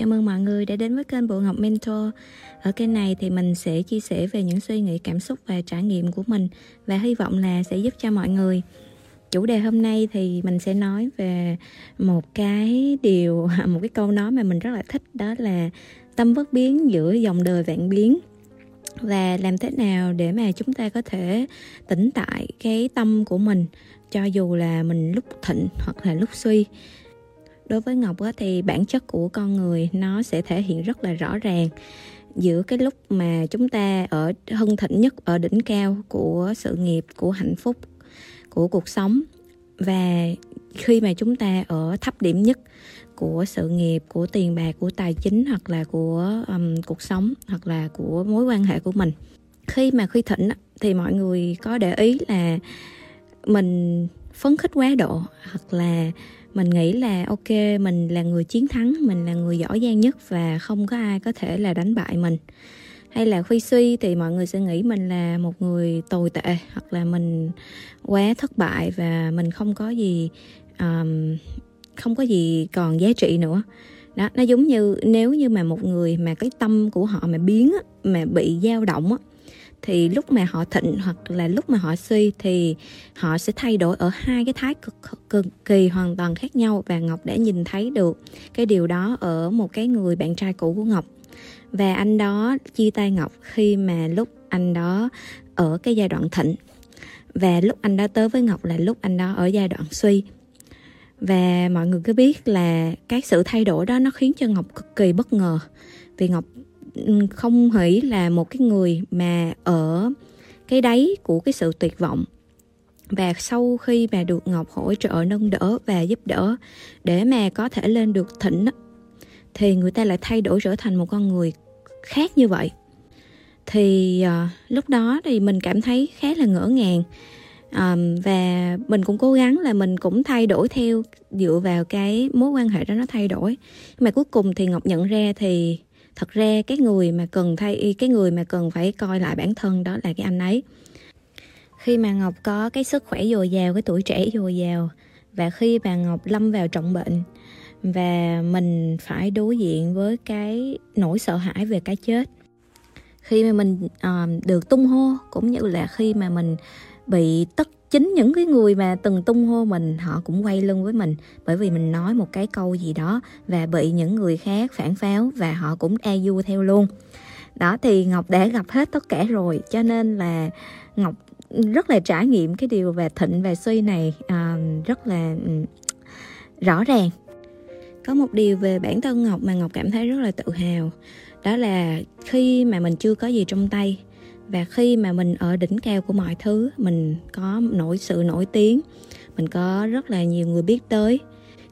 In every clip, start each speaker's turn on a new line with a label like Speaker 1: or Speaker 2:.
Speaker 1: Chào mừng mọi người đã đến với kênh Bộ Ngọc Mentor. Ở kênh này thì mình sẽ chia sẻ về những suy nghĩ, cảm xúc và trải nghiệm của mình và hy vọng là sẽ giúp cho mọi người. Chủ đề hôm nay thì mình sẽ nói về một cái điều, một cái câu nói mà mình rất là thích đó là tâm bất biến giữa dòng đời vạn biến và làm thế nào để mà chúng ta có thể tỉnh tại cái tâm của mình cho dù là mình lúc thịnh hoặc là lúc suy đối với ngọc thì bản chất của con người nó sẽ thể hiện rất là rõ ràng giữa cái lúc mà chúng ta ở hưng thịnh nhất ở đỉnh cao của sự nghiệp của hạnh phúc của cuộc sống. Và khi mà chúng ta ở thấp điểm nhất của sự nghiệp của tiền bạc của tài chính hoặc là của um, cuộc sống hoặc là của mối quan hệ của mình. Khi mà khi thịnh thì mọi người có để ý là mình phấn khích quá độ hoặc là mình nghĩ là ok mình là người chiến thắng mình là người giỏi giang nhất và không có ai có thể là đánh bại mình. Hay là khi suy thì mọi người sẽ nghĩ mình là một người tồi tệ hoặc là mình quá thất bại và mình không có gì um, không có gì còn giá trị nữa. Đó nó giống như nếu như mà một người mà cái tâm của họ mà biến mà bị dao động á thì lúc mà họ thịnh hoặc là lúc mà họ suy thì họ sẽ thay đổi ở hai cái thái cực, cực kỳ hoàn toàn khác nhau và ngọc đã nhìn thấy được cái điều đó ở một cái người bạn trai cũ của ngọc. Và anh đó chia tay ngọc khi mà lúc anh đó ở cái giai đoạn thịnh. Và lúc anh đó tới với ngọc là lúc anh đó ở giai đoạn suy. Và mọi người cứ biết là cái sự thay đổi đó nó khiến cho ngọc cực kỳ bất ngờ vì ngọc Ừ, không nghĩ là một cái người mà ở cái đáy của cái sự tuyệt vọng. Và sau khi mà được ngọc hỗ trợ nâng đỡ và giúp đỡ để mà có thể lên được thỉnh thì người ta lại thay đổi trở thành một con người khác như vậy. Thì uh, lúc đó thì mình cảm thấy khá là ngỡ ngàng. Um, và mình cũng cố gắng là mình cũng thay đổi theo dựa vào cái mối quan hệ đó nó thay đổi. Mà cuối cùng thì ngọc nhận ra thì thật ra cái người mà cần thay y cái người mà cần phải coi lại bản thân đó là cái anh ấy. Khi mà ngọc có cái sức khỏe dồi dào cái tuổi trẻ dồi dào và khi mà ngọc lâm vào trọng bệnh và mình phải đối diện với cái nỗi sợ hãi về cái chết. Khi mà mình uh, được tung hô cũng như là khi mà mình bị tất chính những cái người mà từng tung hô mình họ cũng quay lưng với mình bởi vì mình nói một cái câu gì đó và bị những người khác phản pháo và họ cũng e du theo luôn. Đó thì ngọc đã gặp hết tất cả rồi cho nên là ngọc rất là trải nghiệm cái điều về thịnh và suy này à, rất là ừ, rõ ràng. Có một điều về bản thân ngọc mà ngọc cảm thấy rất là tự hào. Đó là khi mà mình chưa có gì trong tay và khi mà mình ở đỉnh cao của mọi thứ, mình có nổi sự nổi tiếng, mình có rất là nhiều người biết tới.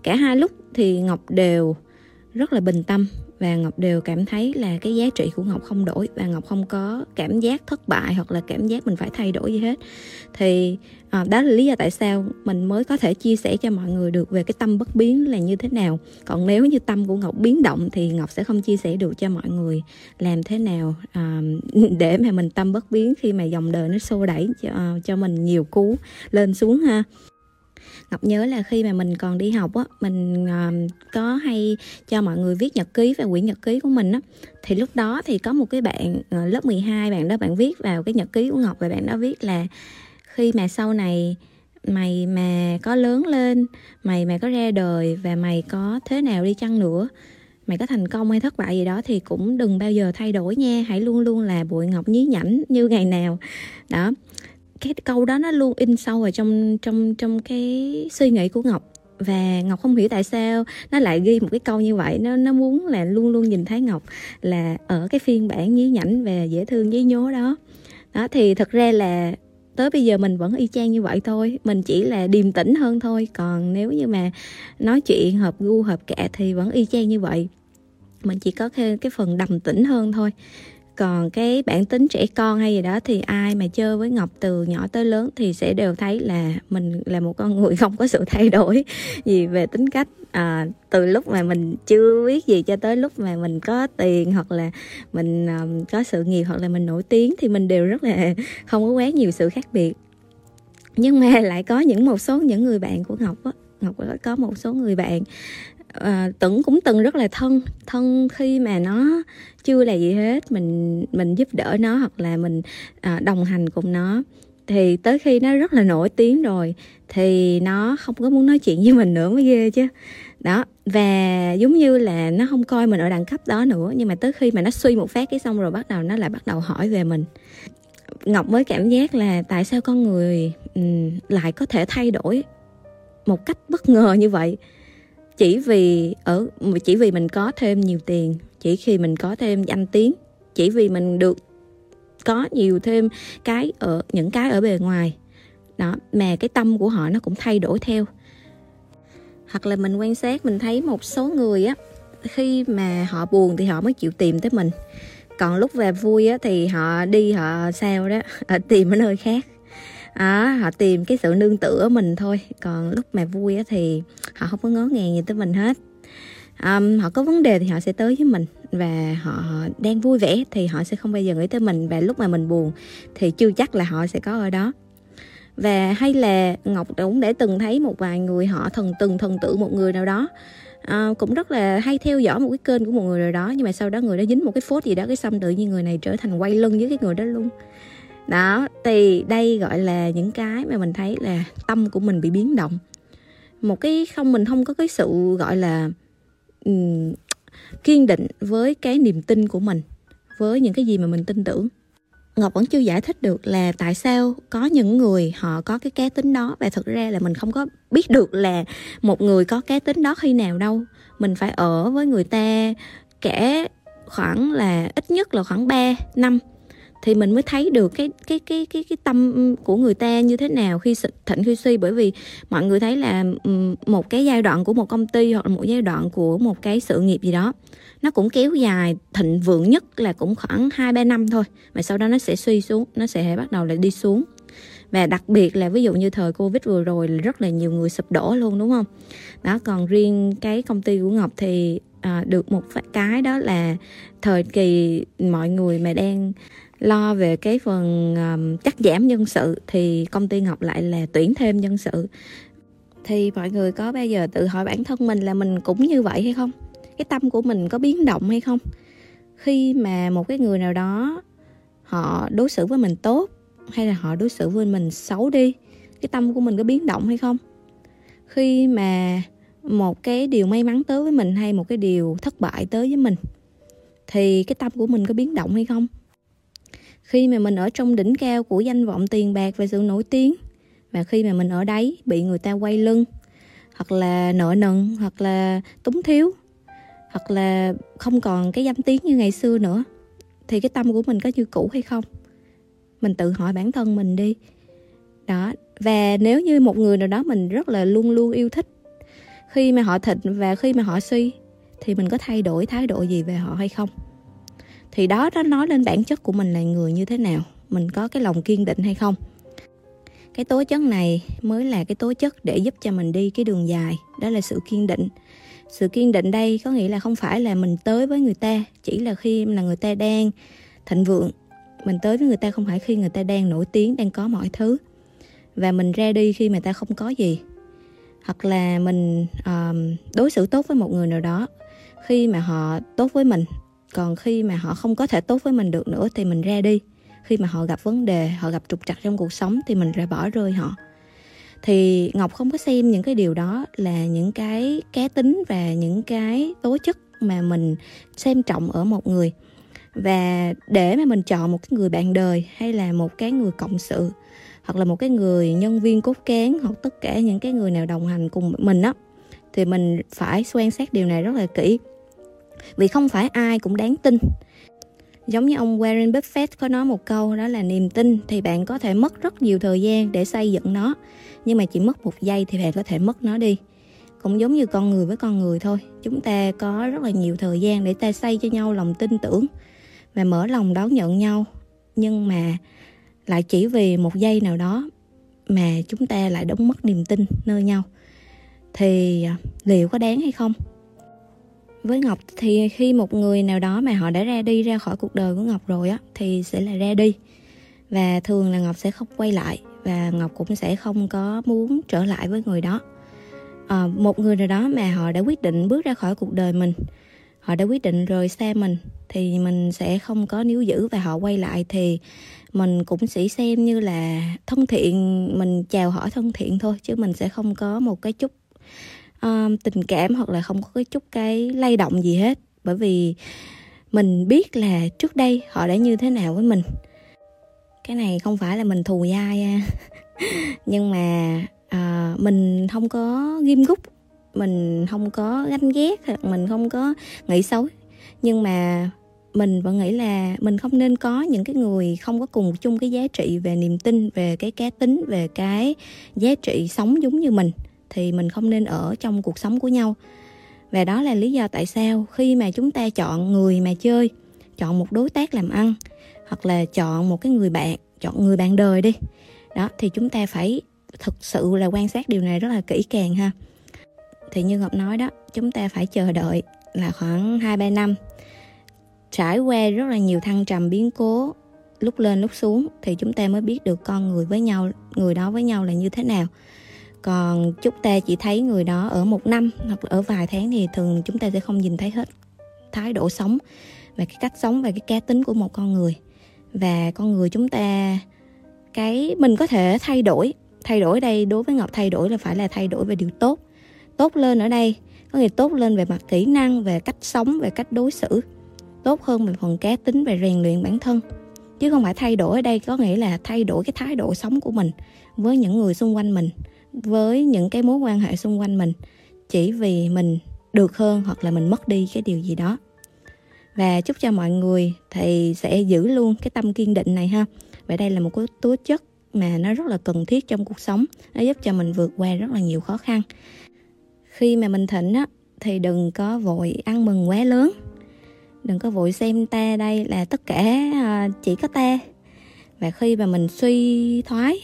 Speaker 1: Cả hai lúc thì ngọc đều rất là bình tâm và ngọc đều cảm thấy là cái giá trị của ngọc không đổi và ngọc không có cảm giác thất bại hoặc là cảm giác mình phải thay đổi gì hết. Thì à, đó là lý do tại sao mình mới có thể chia sẻ cho mọi người được về cái tâm bất biến là như thế nào. Còn nếu như tâm của ngọc biến động thì ngọc sẽ không chia sẻ được cho mọi người làm thế nào à, để mà mình tâm bất biến khi mà dòng đời nó xô đẩy cho, à, cho mình nhiều cú lên xuống ha ngọc nhớ là khi mà mình còn đi học á mình uh, có hay cho mọi người viết nhật ký và quyển nhật ký của mình á. Thì lúc đó thì có một cái bạn uh, lớp 12 bạn đó bạn viết vào cái nhật ký của ngọc và bạn đó viết là khi mà sau này mày mà có lớn lên mày mà có ra đời và mày có thế nào đi chăng nữa mày có thành công hay thất bại gì đó thì cũng đừng bao giờ thay đổi nha. Hãy luôn luôn là bụi ngọc nhí nhảnh như ngày nào. Đó cái câu đó nó luôn in sâu ở trong trong trong cái suy nghĩ của ngọc. Và ngọc không hiểu tại sao nó lại ghi một cái câu như vậy. Nó nó muốn là luôn luôn nhìn thấy ngọc là ở cái phiên bản nhí nhảnh và dễ thương nhí nhố đó. Đó, thì thật ra là tới bây giờ mình vẫn y chang như vậy thôi. Mình chỉ là điềm tĩnh hơn thôi. Còn nếu như mà nói chuyện hợp gu, hợp kệ thì vẫn y chang như vậy. Mình chỉ có cái phần đầm tĩnh hơn thôi còn cái bản tính trẻ con hay gì đó thì ai mà chơi với ngọc từ nhỏ tới lớn thì sẽ đều thấy là mình là một con người không có sự thay đổi gì về tính cách. À, từ lúc mà mình chưa biết gì cho tới lúc mà mình có tiền hoặc là mình um, có sự nghiệp hoặc là mình nổi tiếng thì mình đều rất là không có quá nhiều sự khác biệt. Nhưng mà lại có những một số những người bạn của ngọc á ngọc có một số người bạn à, tửng cũng từng rất là thân. Thân khi mà nó chưa là gì hết mình mình giúp đỡ nó hoặc là mình à, đồng hành cùng nó thì tới khi nó rất là nổi tiếng rồi thì nó không có muốn nói chuyện với mình nữa mới ghê chứ. Đó và giống như là nó không coi mình ở đẳng cấp đó nữa nhưng mà tới khi mà nó suy một phát cái xong rồi bắt đầu nó lại bắt đầu hỏi về mình. Ngọc mới cảm giác là tại sao con người um, lại có thể thay đổi một cách bất ngờ như vậy? Chỉ vì, ở, chỉ vì mình có thêm nhiều tiền, chỉ khi mình có thêm danh tiếng, chỉ vì mình được có nhiều thêm cái ở, những cái ở bề ngoài. Đó, mà cái tâm của họ nó cũng thay đổi theo. Hoặc là mình quan sát, mình thấy một số người á, khi mà họ buồn thì họ mới chịu tìm tới mình. Còn lúc về vui á thì họ đi, họ sao đó, họ tìm ở nơi khác à, họ tìm cái sự nương tựa ở mình thôi. Còn lúc mà vui á thì họ không có ngó ngàng gì tới mình hết. Um, họ có vấn đề thì họ sẽ tới với mình. Và họ đang vui vẻ thì họ sẽ không bao giờ nghĩ tới mình. Và lúc mà mình buồn thì chưa chắc là họ sẽ có ở đó. Và hay là ngọc cũng để từng thấy một vài người họ thần từng thần tự một người nào đó. À, cũng rất là hay theo dõi một cái kênh của một người nào đó. Nhưng mà sau đó người đó dính một cái phốt gì đó cái xong tự nhiên người này trở thành quay lưng với cái người đó luôn đó thì đây gọi là những cái mà mình thấy là tâm của mình bị biến động. Một cái không mình không có cái sự gọi là um, kiên định với cái niềm tin của mình với những cái gì mà mình tin tưởng. Ngọc vẫn chưa giải thích được là tại sao có những người họ có cái cá tính đó và thực ra là mình không có biết được là một người có cá tính đó khi nào đâu. Mình phải ở với người ta kể khoảng là ít nhất là khoảng 3 năm thì mình mới thấy được cái cái cái cái cái tâm của người ta như thế nào khi thịnh khi suy bởi vì mọi người thấy là một cái giai đoạn của một công ty hoặc là một giai đoạn của một cái sự nghiệp gì đó nó cũng kéo dài thịnh vượng nhất là cũng khoảng hai ba năm thôi mà sau đó nó sẽ suy xuống nó sẽ bắt đầu lại đi xuống. Và đặc biệt là ví dụ như thời covid vừa rồi là rất là nhiều người sụp đổ luôn đúng không? Đó còn riêng cái công ty của ngọc thì à, được một cái đó là thời kỳ mọi người mà đang lo về cái phần um, cắt giảm nhân sự thì công ty ngọc lại là tuyển thêm nhân sự. Thì mọi người có bao giờ tự hỏi bản thân mình là mình cũng như vậy hay không? Cái tâm của mình có biến động hay không? Khi mà một cái người nào đó họ đối xử với mình tốt hay là họ đối xử với mình xấu đi cái tâm của mình có biến động hay không? Khi mà một cái điều may mắn tới với mình hay một cái điều thất bại tới với mình thì cái tâm của mình có biến động hay không? Khi mà mình ở trong đỉnh cao của danh vọng tiền bạc và sự nổi tiếng, và khi mà mình ở đấy bị người ta quay lưng, hoặc là nợ nần, hoặc là túng thiếu, hoặc là không còn cái danh tiếng như ngày xưa nữa, thì cái tâm của mình có như cũ hay không? Mình tự hỏi bản thân mình đi. Đó, và nếu như một người nào đó mình rất là luôn luôn yêu thích, khi mà họ thịnh và khi mà họ suy, thì mình có thay đổi thái độ gì về họ hay không? Thì đó nó nói lên bản chất của mình là người như thế nào mình có cái lòng kiên định hay không. Cái tố chất này mới là cái tố chất để giúp cho mình đi cái đường dài đó là sự kiên định. Sự kiên định đây có nghĩa là không phải là mình tới với người ta chỉ là khi là người ta đang thịnh vượng. Mình tới với người ta không phải khi người ta đang nổi tiếng đang có mọi thứ. Và mình ra đi khi mà ta không có gì. Hoặc là mình uh, đối xử tốt với một người nào đó khi mà họ tốt với mình còn khi mà họ không có thể tốt với mình được nữa thì mình ra đi. Khi mà họ gặp vấn đề, họ gặp trục trặc trong cuộc sống thì mình ra bỏ rơi họ. Thì ngọc không có xem những cái điều đó là những cái cá tính và những cái tố chất mà mình xem trọng ở một người. Và để mà mình chọn một cái người bạn đời hay là một cái người cộng sự, hoặc là một cái người nhân viên cốt cán, hoặc tất cả những cái người nào đồng hành cùng mình á, thì mình phải quan sát điều này rất là kỹ vì không phải ai cũng đáng tin. Giống như ông Warren Buffett có nói một câu, đó là niềm tin thì bạn có thể mất rất nhiều thời gian để xây dựng nó, nhưng mà chỉ mất một giây thì bạn có thể mất nó đi. Cũng giống như con người với con người thôi, chúng ta có rất là nhiều thời gian để ta xây cho nhau lòng tin tưởng và mở lòng đón nhận nhau. Nhưng mà lại chỉ vì một giây nào đó mà chúng ta lại đóng mất niềm tin nơi nhau. Thì à, liệu có đáng hay không? Với ngọc thì khi một người nào đó mà họ đã ra đi ra khỏi cuộc đời của ngọc rồi á thì sẽ là ra đi. Và thường là ngọc sẽ không quay lại và ngọc cũng sẽ không có muốn trở lại với người đó. À, một người nào đó mà họ đã quyết định bước ra khỏi cuộc đời mình họ đã quyết định rời xa mình thì mình sẽ không có níu giữ và họ quay lại thì mình cũng sẽ xem như là thân thiện mình chào hỏi thân thiện thôi chứ mình sẽ không có một cái chút um, tình cảm hoặc là không có cái chút cái lay động gì hết. Bởi vì mình biết là trước đây họ đã như thế nào với mình. Cái này không phải là mình thù dai à. nhưng mà à, mình không có ghim gúc mình không có ganh ghét hoặc mình không có nghĩ xấu. Nhưng mà mình vẫn nghĩ là mình không nên có những cái người không có cùng chung cái giá trị về niềm tin về cái cá tính về cái giá trị sống giống như mình thì mình không nên ở trong cuộc sống của nhau. Và đó là lý do tại sao khi mà chúng ta chọn người mà chơi, chọn một đối tác làm ăn, hoặc là chọn một cái người bạn, chọn người bạn đời đi, đó, thì chúng ta phải thực sự là quan sát điều này rất là kỹ càng ha. Thì như ngọc nói đó, chúng ta phải chờ đợi là khoảng hai, ba năm. Trải qua rất là nhiều thăng trầm biến cố, lúc lên lúc xuống, thì chúng ta mới biết được con người với nhau, người đó với nhau là như thế nào còn chúng ta chỉ thấy người đó ở một năm hoặc ở vài tháng thì thường chúng ta sẽ không nhìn thấy hết thái độ sống và cái cách sống và cái cá tính của một con người. Và con người chúng ta, cái mình có thể thay đổi. Thay đổi đây đối với ngọc thay đổi là phải là thay đổi về điều tốt. Tốt lên ở đây, có nghĩa tốt lên về mặt kỹ năng, về cách sống, về cách đối xử. Tốt hơn về phần cá tính về rèn luyện bản thân. Chứ không phải thay đổi ở đây có nghĩa là thay đổi cái thái độ sống của mình với những người xung quanh mình với những cái mối quan hệ xung quanh mình, chỉ vì mình được hơn hoặc là mình mất đi cái điều gì đó. Và chúc cho mọi người thì sẽ giữ luôn cái tâm kiên định này ha. Và đây là một cái tố chất mà nó rất là cần thiết trong cuộc sống, nó giúp cho mình vượt qua rất là nhiều khó khăn. Khi mà mình thịnh á, thì đừng có vội ăn mừng quá lớn. Đừng có vội xem ta đây là tất cả à, chỉ có ta. Và khi mà mình suy thoái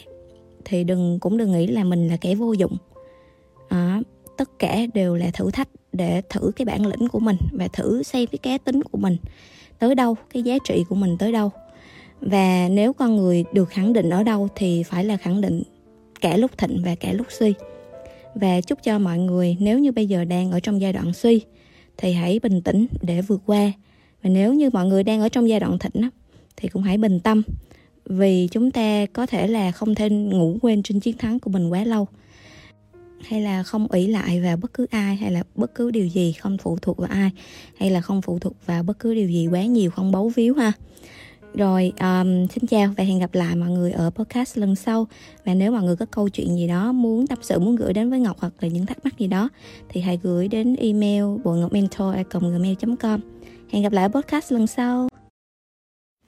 Speaker 1: thì đừng cũng đừng nghĩ là mình là kẻ vô dụng. À, tất cả đều là thử thách để thử cái bản lĩnh của mình và thử xem cái cá tính của mình. Tới đâu cái giá trị của mình tới đâu? Và nếu con người được khẳng định ở đâu thì phải là khẳng định cả lúc thịnh và cả lúc suy. Và chúc cho mọi người nếu như bây giờ đang ở trong giai đoạn suy thì hãy bình tĩnh để vượt qua. Và nếu như mọi người đang ở trong giai đoạn thịnh á, thì cũng hãy bình tâm vì chúng ta có thể là không thể ngủ quên trên chiến thắng của mình quá lâu. Hay là không ủy lại vào bất cứ ai hay là bất cứ điều gì không phụ thuộc vào ai hay là không phụ thuộc vào bất cứ điều gì quá nhiều không bấu víu ha. Rồi um, xin chào và hẹn gặp lại mọi người ở podcast lần sau. Và nếu mọi người có câu chuyện gì đó muốn tập sự muốn gửi đến với ngọc hoặc là những thắc mắc gì đó thì hãy gửi đến email bộ ngọc mentor gmail com. Hẹn gặp lại ở podcast lần sau.